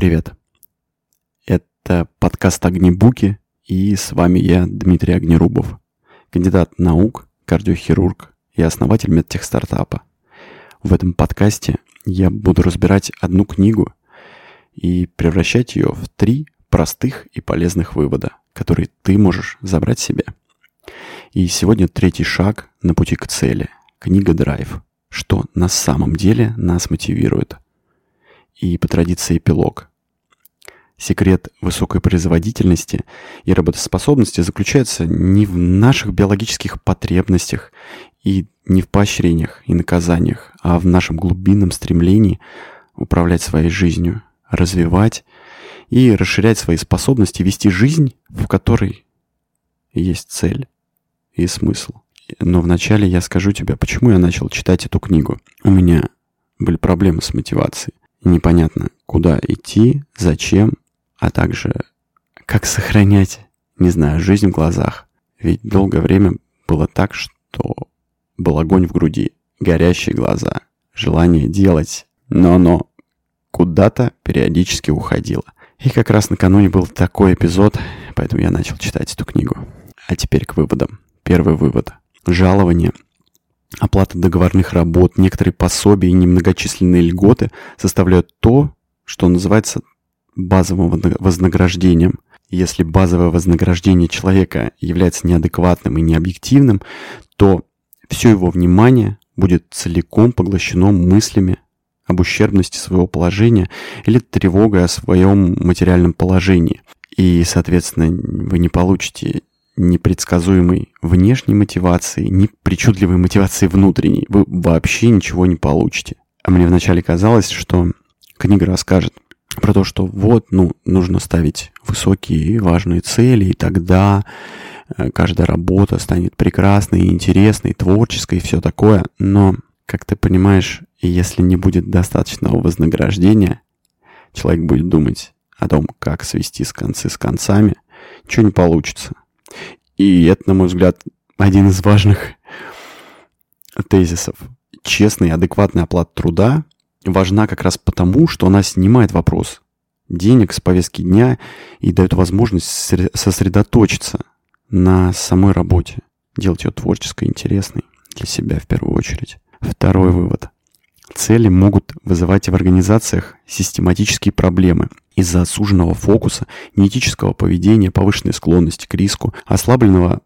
Привет. Это подкаст «Огнебуки», и с вами я, Дмитрий Огнерубов, кандидат наук, кардиохирург и основатель медтех-стартапа. В этом подкасте я буду разбирать одну книгу и превращать ее в три простых и полезных вывода, которые ты можешь забрать себе. И сегодня третий шаг на пути к цели – книга «Драйв». Что на самом деле нас мотивирует – и по традиции эпилог. Секрет высокой производительности и работоспособности заключается не в наших биологических потребностях и не в поощрениях и наказаниях, а в нашем глубинном стремлении управлять своей жизнью, развивать и расширять свои способности, вести жизнь, в которой есть цель и смысл. Но вначале я скажу тебе, почему я начал читать эту книгу. У меня были проблемы с мотивацией непонятно, куда идти, зачем, а также как сохранять, не знаю, жизнь в глазах. Ведь долгое время было так, что был огонь в груди, горящие глаза, желание делать, но оно куда-то периодически уходило. И как раз накануне был такой эпизод, поэтому я начал читать эту книгу. А теперь к выводам. Первый вывод. Жалование Оплата договорных работ, некоторые пособия и немногочисленные льготы составляют то, что называется базовым вознаграждением. Если базовое вознаграждение человека является неадекватным и необъективным, то все его внимание будет целиком поглощено мыслями об ущербности своего положения или тревогой о своем материальном положении. И, соответственно, вы не получите непредсказуемой внешней мотивации, ни причудливой мотивации внутренней. Вы вообще ничего не получите. А мне вначале казалось, что книга расскажет про то, что вот, ну, нужно ставить высокие и важные цели, и тогда э, каждая работа станет прекрасной, интересной, творческой и все такое. Но, как ты понимаешь, если не будет достаточного вознаграждения, человек будет думать о том, как свести с концы с концами, ничего не получится. И это, на мой взгляд, один из важных тезисов. Честная и адекватная оплата труда важна как раз потому, что она снимает вопрос денег с повестки дня и дает возможность сосредоточиться на самой работе, делать ее творческой, интересной для себя в первую очередь. Второй вывод. Цели могут вызывать в организациях систематические проблемы из-за суженного фокуса, неэтического поведения, повышенной склонности к риску, ослабленного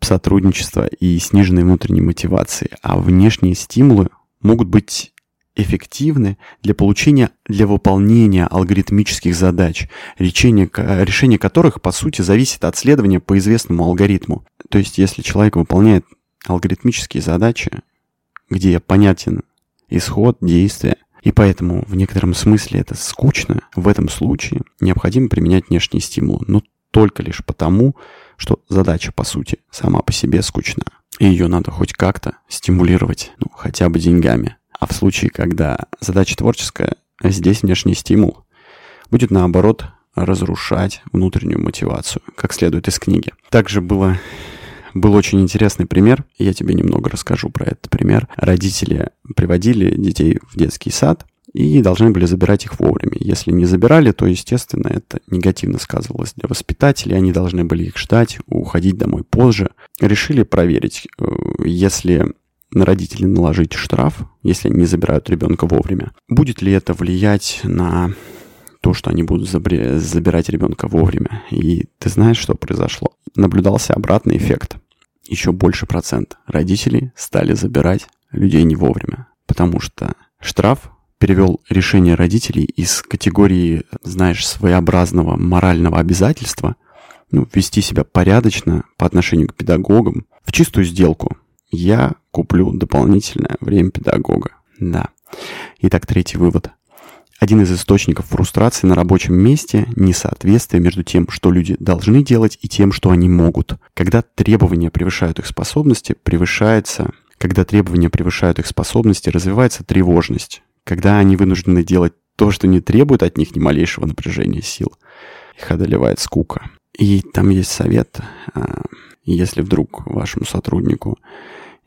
сотрудничества и сниженной внутренней мотивации. А внешние стимулы могут быть эффективны для получения, для выполнения алгоритмических задач, решение, решение которых, по сути, зависит от следования по известному алгоритму. То есть, если человек выполняет алгоритмические задачи, где понятен исход действия. И поэтому в некотором смысле это скучно. В этом случае необходимо применять внешний стимул, но только лишь потому, что задача, по сути, сама по себе скучна. И ее надо хоть как-то стимулировать, ну, хотя бы деньгами. А в случае, когда задача творческая, здесь внешний стимул будет, наоборот, разрушать внутреннюю мотивацию, как следует из книги. Также было был очень интересный пример, я тебе немного расскажу про этот пример. Родители приводили детей в детский сад, и должны были забирать их вовремя. Если не забирали, то, естественно, это негативно сказывалось для воспитателей, они должны были их ждать, уходить домой позже. Решили проверить, э, если на родителей наложить штраф, если они не забирают ребенка вовремя, будет ли это влиять на то, что они будут забирать ребенка вовремя. И ты знаешь, что произошло? Наблюдался обратный эффект еще больше процент родителей стали забирать людей не вовремя, потому что штраф перевел решение родителей из категории, знаешь, своеобразного морального обязательства, ну, вести себя порядочно по отношению к педагогам, в чистую сделку. Я куплю дополнительное время педагога. Да. Итак, третий вывод. Один из источников фрустрации на рабочем месте – несоответствие между тем, что люди должны делать, и тем, что они могут. Когда требования превышают их способности, превышается... Когда требования превышают их способности, развивается тревожность. Когда они вынуждены делать то, что не требует от них ни малейшего напряжения сил, их одолевает скука. И там есть совет, а, если вдруг вашему сотруднику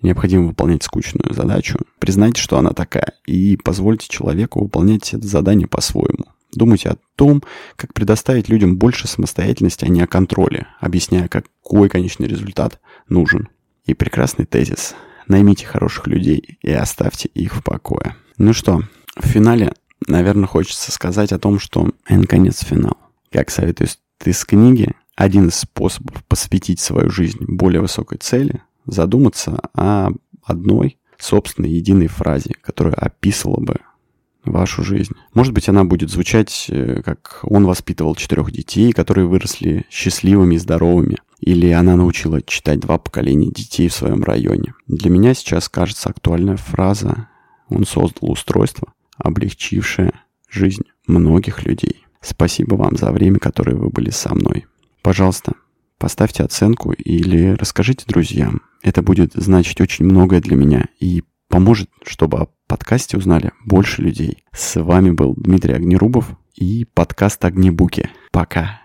необходимо выполнять скучную задачу, признайте, что она такая, и позвольте человеку выполнять это задание по-своему. Думайте о том, как предоставить людям больше самостоятельности, а не о контроле, объясняя, какой конечный результат нужен. И прекрасный тезис. Наймите хороших людей и оставьте их в покое. Ну что, в финале, наверное, хочется сказать о том, что наконец финал. Как советую из книги, один из способов посвятить свою жизнь более высокой цели – задуматься о одной собственной единой фразе, которая описывала бы вашу жизнь. Может быть, она будет звучать, э, как он воспитывал четырех детей, которые выросли счастливыми и здоровыми. Или она научила читать два поколения детей в своем районе. Для меня сейчас кажется актуальная фраза «Он создал устройство, облегчившее жизнь многих людей». Спасибо вам за время, которое вы были со мной. Пожалуйста, поставьте оценку или расскажите друзьям. Это будет значить очень многое для меня и поможет, чтобы о подкасте узнали больше людей. С вами был Дмитрий Огнерубов и подкаст «Огнебуки». Пока.